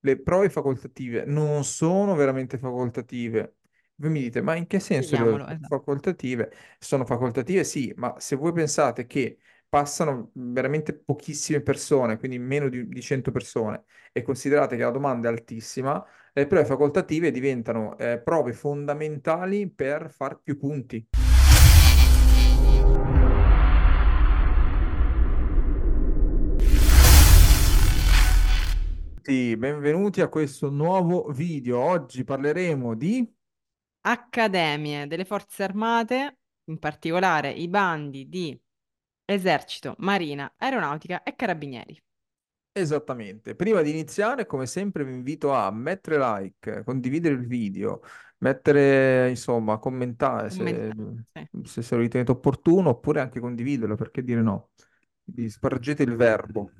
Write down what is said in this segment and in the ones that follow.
le prove facoltative non sono veramente facoltative. Voi mi dite, ma in che senso le Spieghiamolo, esatto. facoltative? Sono facoltative, sì, ma se voi pensate che passano veramente pochissime persone, quindi meno di, di 100 persone, e considerate che la domanda è altissima, le prove facoltative diventano eh, prove fondamentali per far più punti. Sì, benvenuti a questo nuovo video. Oggi parleremo di... Accademie delle Forze Armate, in particolare i bandi di Esercito, Marina, Aeronautica e Carabinieri. Esattamente. Prima di iniziare, come sempre, vi invito a mettere like, condividere il video, mettere, insomma, commentare se. Sì, se, se lo ritenete opportuno, oppure anche condividerlo, perché dire no? Quindi spargete il verbo,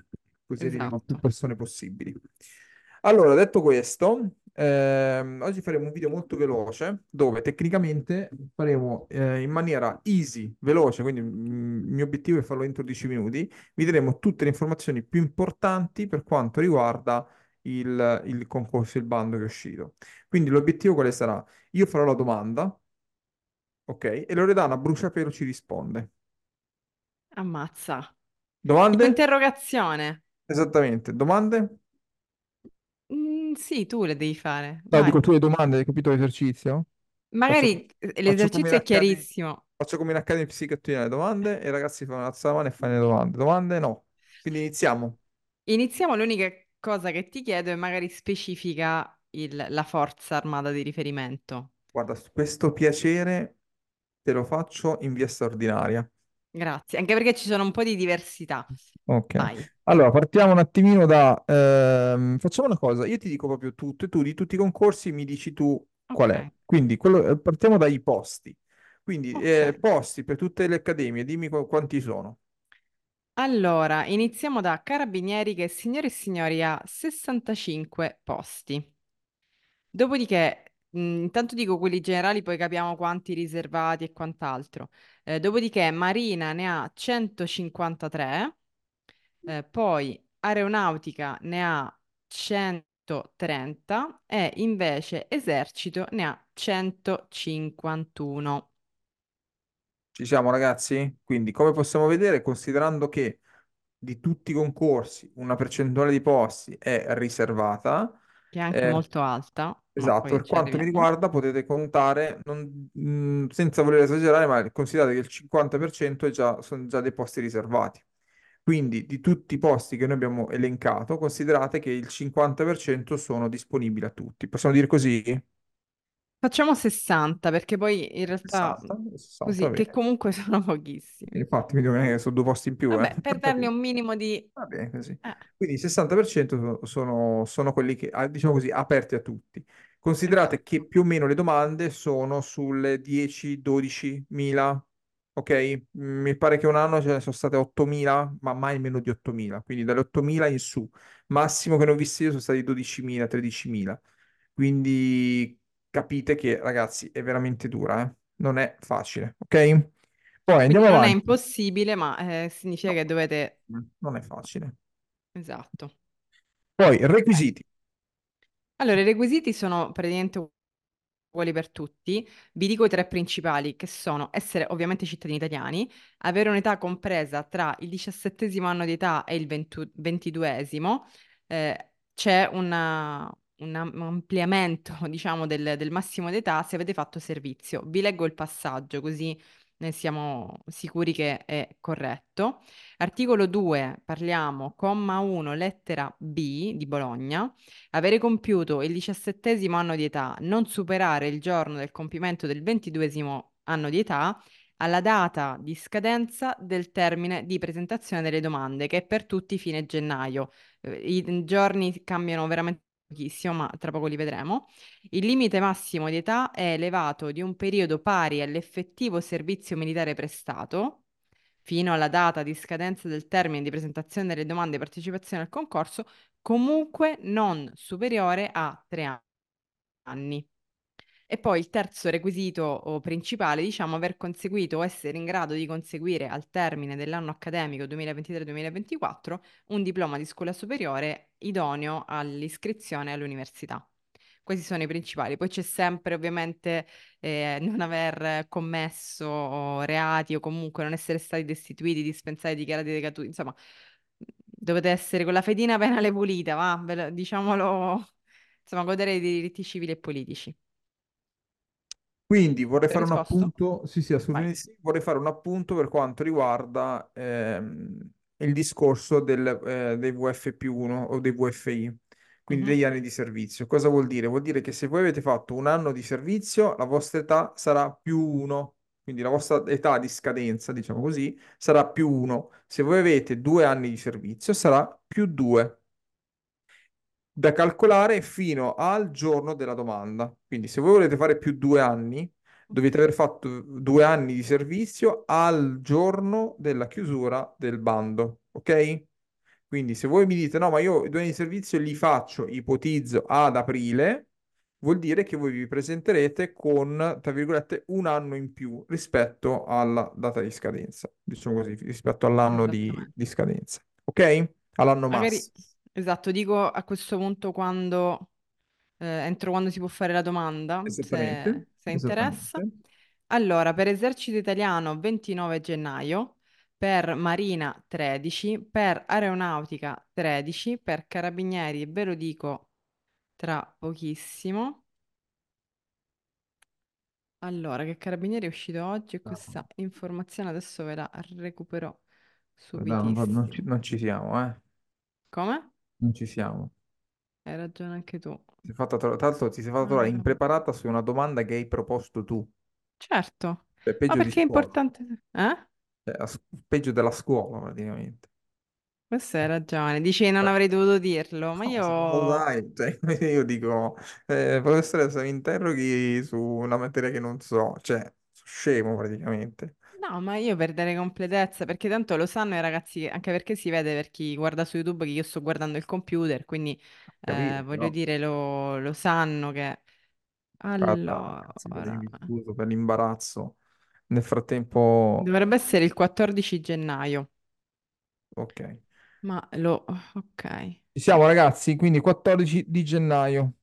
così arriviamo a più esatto. persone possibili. Allora, detto questo, ehm, oggi faremo un video molto veloce, dove tecnicamente faremo eh, in maniera easy, veloce, quindi mm, il mio obiettivo è farlo entro 10 minuti vi daremo tutte le informazioni più importanti per quanto riguarda il, il concorso, il bando che è uscito. Quindi l'obiettivo quale sarà? Io farò la domanda, ok? E Loredana bruciapelo ci risponde. Ammazza. Domande? interrogazione. Esattamente, domande? Mm, sì, tu le devi fare. No, dico Vai. tu hai domande, hai capito l'esercizio? Faccio, Magari eh, faccio come in l'esercizio è Accademia, chiarissimo. faccio come in Accademia Psichiatria, le domande e i ragazzi fanno alzare la mano e fanno le domande. Domande? No. Quindi iniziamo. Iniziamo. L'unica cosa che ti chiedo è magari specifica il- la forza armata di riferimento. Guarda, questo piacere te lo faccio in via straordinaria. Grazie, anche perché ci sono un po' di diversità. Ok, Vai. allora partiamo un attimino da... ehm, facciamo una cosa, io ti dico proprio tutto e tu di tutti i concorsi mi dici tu qual è. Quindi quello- eh, partiamo dai posti. Quindi ok. eh, posti per tutte le accademie, dimmi qu- quanti sono. Allora, iniziamo da Carabinieri che, signore e signori, ha 65 posti. Dopodiché, mh, intanto dico quelli generali, poi capiamo quanti riservati e quant'altro. Eh, dopodiché, Marina ne ha 153, eh, poi Aeronautica ne ha 130 e invece Esercito ne ha 151. Ci siamo ragazzi? Quindi come possiamo vedere, considerando che di tutti i concorsi una percentuale di posti è riservata, che è anche eh, molto alta, ma Esatto, poi per quanto mi riguarda potete contare, non- mh, senza voler esagerare, ma considerate che il 50% è già, sono già dei posti riservati. Quindi di tutti i posti che noi abbiamo elencato, considerate che il 50% sono disponibili a tutti. Possiamo dire così? Facciamo 60 perché poi in realtà 60, 60, va così, che bene. comunque sono pochissimi. Infatti, quindi non è che sono due posti in più, eh. Vabbè, per dargli un minimo di... Va bene così. eh, Quindi il 60% so- sono, sono quelli che, ah, diciamo così, aperti a tutti. Considerate che esatto. più o meno le domande sono sulle 10-12 mila, ok? Mi pare che un anno ce ne sono state 8.000, ma mai meno di 8.000, quindi dalle 8.000 in su. Massimo che ne ho visto io sono stati 12.000, 13.000. Quindi capite che, ragazzi, è veramente dura, eh? Non è facile, ok? Poi andiamo Quindi non è avanti. impossibile, ma eh, significa No, che dovete... non è facile. Esatto. Poi, Ok. requisiti. Allora, i requisiti sono praticamente uguali per tutti. Vi dico i tre principali, che sono essere ovviamente cittadini italiani, avere un'età compresa tra il diciassettesimo anno di età e il ventu- ventiduesimo. Eh, c'è una- un am- un ampliamento, diciamo, del, del massimo d'età se avete fatto servizio. Vi leggo il passaggio, così ne siamo sicuri che è corretto. Articolo 2, parliamo, comma 1, lettera B di Bologna. Avere compiuto il diciassettesimo anno di età, non superare il giorno del compimento del ventiduesimo anno di età, alla data di scadenza del termine di presentazione delle domande, che è per tutti fine gennaio. Eh, I giorni cambiano veramente pochissimo, ma tra poco li vedremo. Il limite massimo di età è elevato di un periodo pari all'effettivo servizio militare prestato fino alla data di scadenza del termine di presentazione delle domande di partecipazione al concorso comunque non superiore a tre anni. E poi il terzo requisito principale, diciamo, aver conseguito o essere in grado di conseguire al termine dell'anno accademico 2023-2024 un diploma di scuola superiore idoneo all'iscrizione all'università. Questi sono i principali. Poi c'è sempre ovviamente eh, non aver commesso reati o comunque non essere stati destituiti, dispensati, dichiarati decatuti. Insomma, dovete essere con la fedina penale pulita, va? Diciamolo, insomma, godere dei diritti civili e politici. Quindi vorrei fare appunto, sì sì, vorrei fare un appunto per quanto riguarda ehm, il discorso del, eh, dei VF più 1 o dei VFI, quindi Mhm. degli anni di servizio. Cosa vuol dire? Vuol dire che se voi avete fatto un anno di servizio, la vostra età sarà più 1, quindi la vostra età di scadenza, diciamo così, sarà più 1. Se voi avete due anni di servizio, sarà più 2 da calcolare fino al giorno della domanda. Quindi se voi volete fare più due anni, dovete aver fatto due anni di servizio al giorno della chiusura del bando, ok? Quindi se voi mi dite no, ma io i due anni di servizio li faccio, ipotizzo, ad aprile, vuol dire che voi vi presenterete con, tra virgolette, un anno in più rispetto alla data di scadenza, diciamo così, rispetto all'anno di, di scadenza, ok? All'anno Magari, massimo. Esatto, dico a questo punto quando, eh, entro quando si può fare la domanda, Esattamente, se, se interessa. esattamente. Allora, per esercito italiano 29 gennaio, per marina 13, per aeronautica 13, per carabinieri, ve lo dico tra pochissimo. Allora, che carabinieri è uscito oggi e No, questa informazione adesso ve la recupero guarda, non, non ci, non ci siamo, eh. Come? Non ci siamo. Hai ragione anche tu. Ti sei fatta tro- tra l'altro ti sei fatta trovare impreparata su una domanda che hai proposto tu. Certo, Cioè, ma peggio di perché è scuola. importante? Eh? Cioè, a peggio della scuola, praticamente. Questa hai ragione. Dici non avrei dovuto dirlo, ma No, se non lo io... sai, cioè, io dico, eh, professoressa, mi interroghi su una materia che non so, cioè, sono scemo praticamente. No, ma io per dare completezza, perché tanto lo sanno i ragazzi, che- anche perché si vede per chi guarda su YouTube che io sto guardando il computer, quindi eh, Capito, voglio però. dire, lo, lo sanno che... Guarda, Allora, scusa per l'imbarazzo. Nel frattempo, dovrebbe essere il 14 gennaio, ok. ma lo... ok. Ci siamo ragazzi, quindi 14 di gennaio.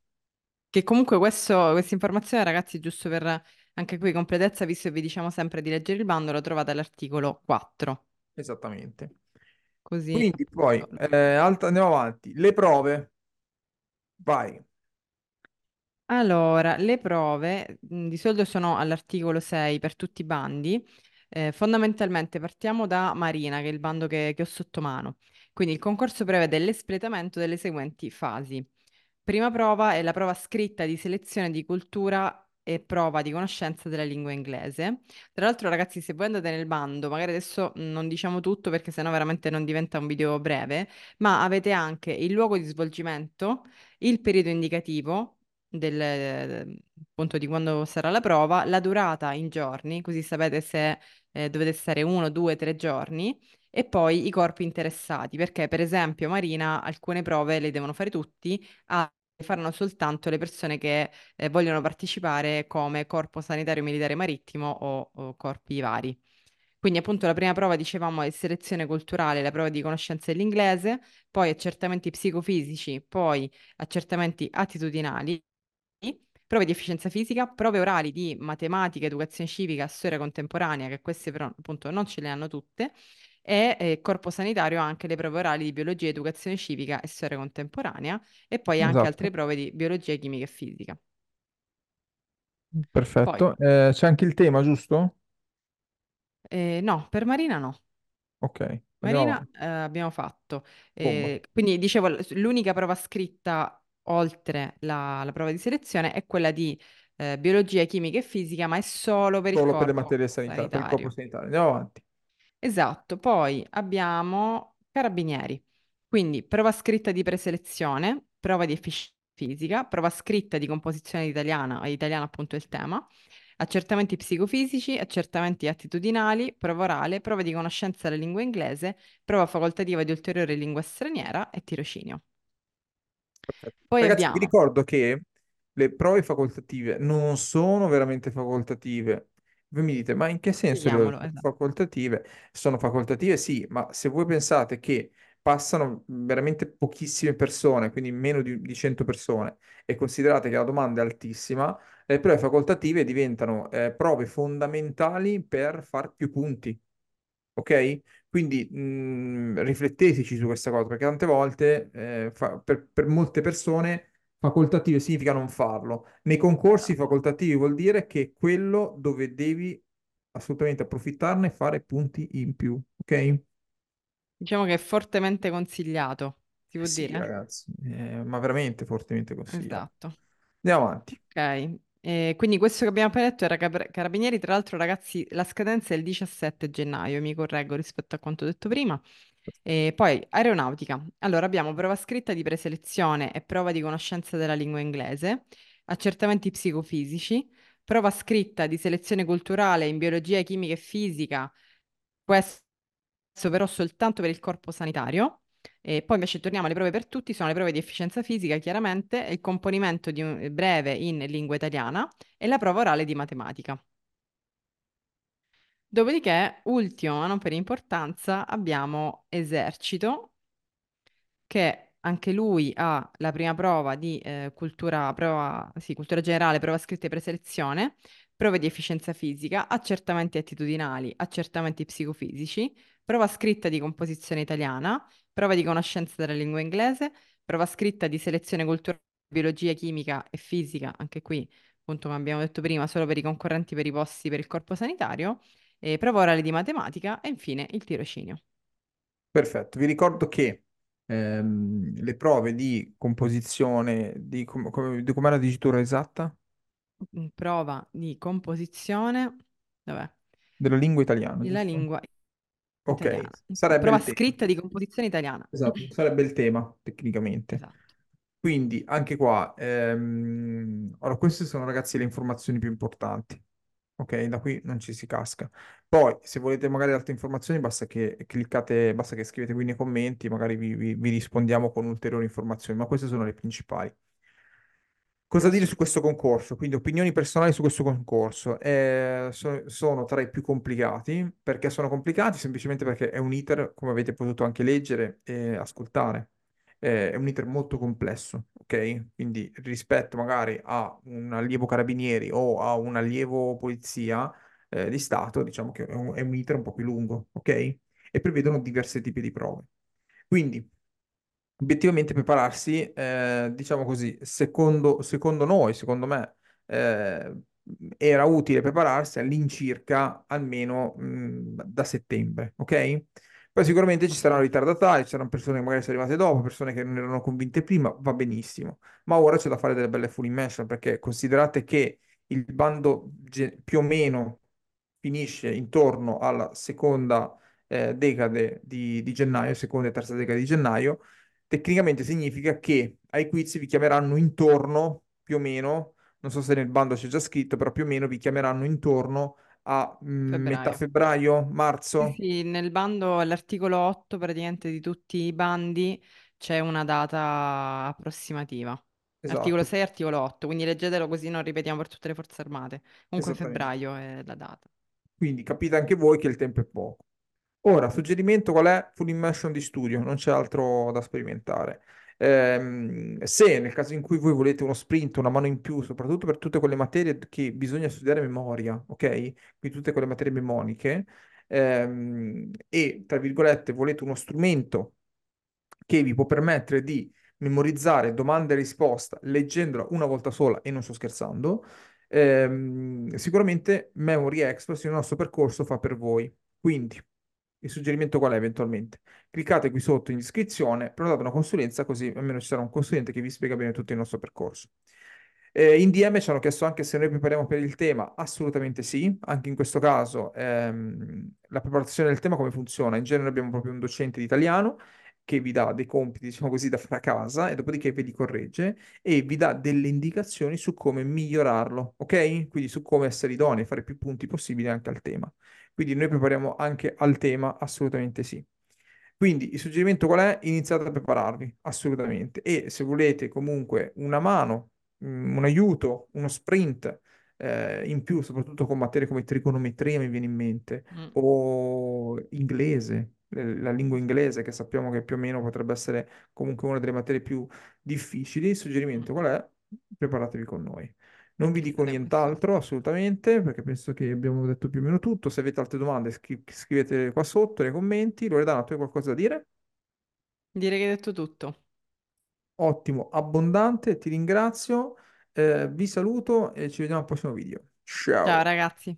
Che comunque questo, questa informazione, ragazzi, giusto per anche qui completezza, visto che vi diciamo sempre di leggere il bando, lo trovate all'articolo 4. Esattamente. Così Quindi poi, eh, alt- andiamo avanti. Le prove, vai. Allora, le prove mh, di solito sono all'articolo 6 per tutti i bandi. Eh, fondamentalmente partiamo da Marina, che è il bando che, che ho sotto mano. Quindi il concorso prevede l'espletamento delle seguenti fasi. Prima prova è la prova scritta di selezione di cultura e prova di conoscenza della lingua inglese. Tra l'altro, ragazzi, se voi andate nel bando, magari adesso non diciamo tutto perché sennò veramente non diventa un video breve, ma avete anche il luogo di svolgimento, il periodo indicativo del, appunto di quando sarà la prova, la durata in giorni, così sapete se eh, dovete stare uno, due, tre giorni, e poi i corpi interessati, perché per esempio Marina alcune prove le devono fare tutti, faranno soltanto le persone che eh, vogliono partecipare come corpo sanitario militare marittimo o, o corpi vari. Quindi appunto la prima prova, dicevamo, è selezione culturale, la prova di conoscenza dell'inglese, poi accertamenti psicofisici, poi accertamenti attitudinali, prove di efficienza fisica, prove orali di matematica, educazione civica, storia contemporanea, che queste però appunto non ce le hanno tutte, e eh, corpo sanitario anche le prove orali di biologia, educazione civica e storia contemporanea, e poi anche altre Esatto, prove di biologia, chimica e fisica. Poi, perfetto. Eh, c'è anche il tema, giusto? eh, no, per Marina no. Ok, andiamo Marina, avanti. eh, abbiamo fatto. Bomba. Eh, quindi dicevo, l- l'unica prova scritta oltre la, la prova di selezione è quella di eh, biologia, chimica e fisica, ma è solo per il Solo per le corpo materie sanitarie, per il corpo sanitario. sanitario. Andiamo avanti. Esatto, poi abbiamo carabinieri, quindi prova scritta di preselezione, prova di efficienza fisica, prova scritta di composizione italiana, italiano appunto è il tema, accertamenti psicofisici, accertamenti attitudinali, prova orale, prova di conoscenza della lingua inglese, prova facoltativa di ulteriore lingua straniera e tirocinio. Perfetto. Poi Ragazzi, vi abbiamo, ricordo che le prove facoltative non sono veramente facoltative. Voi mi dite, ma in che senso le esatto. facoltative? Sono facoltative, sì, ma se voi pensate che passano veramente pochissime persone, quindi meno di, di 100 persone, e considerate che la domanda è altissima, le prove facoltative diventano eh, prove fondamentali per far più punti. Ok? Quindi mh, rifletteteci su questa cosa, perché tante volte eh, fa- per, per molte persone facoltativo significa non farlo. Nei concorsi esatto. facoltativi vuol dire che è quello dove devi assolutamente approfittarne e fare punti in più. Ok? Diciamo che è fortemente consigliato, si può Sì, dire? ragazzi, eh, ma veramente fortemente consigliato. Esatto. Andiamo avanti. Ok. E quindi questo che abbiamo appena detto era Cap- Carabinieri, tra l'altro ragazzi, la scadenza è il 17 gennaio, mi correggo rispetto a quanto detto prima. E poi aeronautica. Allora abbiamo prova scritta di preselezione e prova di conoscenza della lingua inglese, accertamenti psicofisici, prova scritta di selezione culturale in biologia, chimica e fisica, questo però soltanto per il corpo sanitario. E poi invece torniamo alle prove per tutti, sono le prove di efficienza fisica, chiaramente, il componimento un breve in lingua italiana e la prova orale di matematica. Dopodiché, ultimo, ma non per importanza, abbiamo esercito, che anche lui ha la prima prova di eh, cultura, prova, sì, cultura generale, prova scritta e preselezione, prove di efficienza fisica, accertamenti attitudinali, accertamenti psicofisici, prova scritta di composizione italiana, prova di conoscenza della lingua inglese, prova scritta di selezione culturale, biologia, chimica e fisica, anche qui, appunto, come abbiamo detto prima, solo per i concorrenti per i posti per il corpo sanitario, e prova orale di matematica e infine il tirocinio. Perfetto. Vi ricordo che ehm, le prove di composizione, di, com- come, di com'è la dicitura esatta? Prova di composizione, dov'è? Della lingua italiana, Della giusto? lingua Ok, sarebbe Prova scritta di composizione italiana. Esatto, sarebbe il tema tecnicamente. Esatto. Quindi anche qua, ehm, allora queste sono ragazzi le informazioni più importanti. Ok, da qui non ci si casca. Poi, se volete magari altre informazioni, basta che cliccate, basta che scrivete qui nei commenti, magari vi, vi- vi rispondiamo con ulteriori informazioni, ma queste sono le principali. Cosa dire su questo concorso? Quindi opinioni personali su questo concorso. Eh, so- sono tra i più complicati. Perché sono complicati? Semplicemente perché è un iter, come avete potuto anche leggere e ascoltare, eh, è un iter molto complesso, ok? Quindi rispetto magari a un allievo carabinieri o a un allievo polizia, eh, di Stato, diciamo che è un, è un iter un po' più lungo, ok? E prevedono diversi tipi di prove. Quindi obiettivamente prepararsi, eh, diciamo così, secondo, secondo noi, secondo me, eh, era utile prepararsi all'incirca almeno mh, da settembre, ok? Poi sicuramente ci saranno ritardatari, ci saranno persone che magari sono arrivate dopo, persone che non erano convinte prima, va benissimo. Ma ora c'è da fare delle belle full immersion perché considerate che il bando ge- più o meno finisce intorno alla seconda eh, decade di, di gennaio, seconda e terza decade di gennaio, tecnicamente significa che ai quiz vi chiameranno intorno, più o meno, non so se nel bando c'è già scritto, però più o meno vi chiameranno intorno a mm, metà Febbraio. febbraio, Sì, marzo. sì, nel bando, all'articolo 8 praticamente di tutti i bandi c'è una data approssimativa. Articolo Esatto, 6 articolo 8, quindi leggetelo così non ripetiamo per tutte le forze armate. Comunque febbraio è la data. Quindi capite anche voi che il tempo è poco. Ora, suggerimento qual è? Full immersion di studio, non c'è altro da sperimentare. Ehm, se nel caso in cui voi volete uno sprint, una mano in più, soprattutto per tutte quelle materie che bisogna studiare a memoria, ok? Quindi tutte quelle materie mnemoniche, ehm, e tra virgolette volete uno strumento che vi può permettere di memorizzare domanda e risposta leggendola una volta sola, e non sto scherzando, ehm, sicuramente Memory Express il nostro percorso fa per voi. Quindi, il suggerimento qual è eventualmente? Cliccate qui sotto in iscrizione, prenotate una consulenza, così almeno ci sarà un consulente che vi spiega bene tutto il nostro percorso. Eh, in DM ci hanno chiesto anche se noi prepariamo per il tema, assolutamente sì, anche in questo caso ehm, la preparazione del tema come funziona? In genere abbiamo proprio un docente di italiano che vi dà dei compiti, diciamo così, da fare a casa e dopodiché ve li corregge e vi dà delle indicazioni su come migliorarlo, ok? Quindi su come essere idonei, fare più punti possibili anche al tema. Quindi noi prepariamo anche al tema, assolutamente sì. Quindi il suggerimento qual è? Iniziate a prepararvi, assolutamente. E se volete comunque una mano mm, un aiuto, uno sprint eh, in più, soprattutto con materie come trigonometria mi viene in mente, Mm, o inglese, eh, la lingua inglese che sappiamo che più o meno potrebbe essere comunque una delle materie più difficili. Il suggerimento qual è? Preparatevi con noi. Non vi dico nient'altro assolutamente, perché penso che abbiamo detto più o meno tutto. Se avete altre domande, scri- scrivete qua sotto nei commenti. Loredana, tu hai qualcosa da dire? Direi che hai detto tutto. Ottimo, abbondante, ti ringrazio, eh, vi saluto e ci vediamo al prossimo video. Ciao Ciao! ragazzi.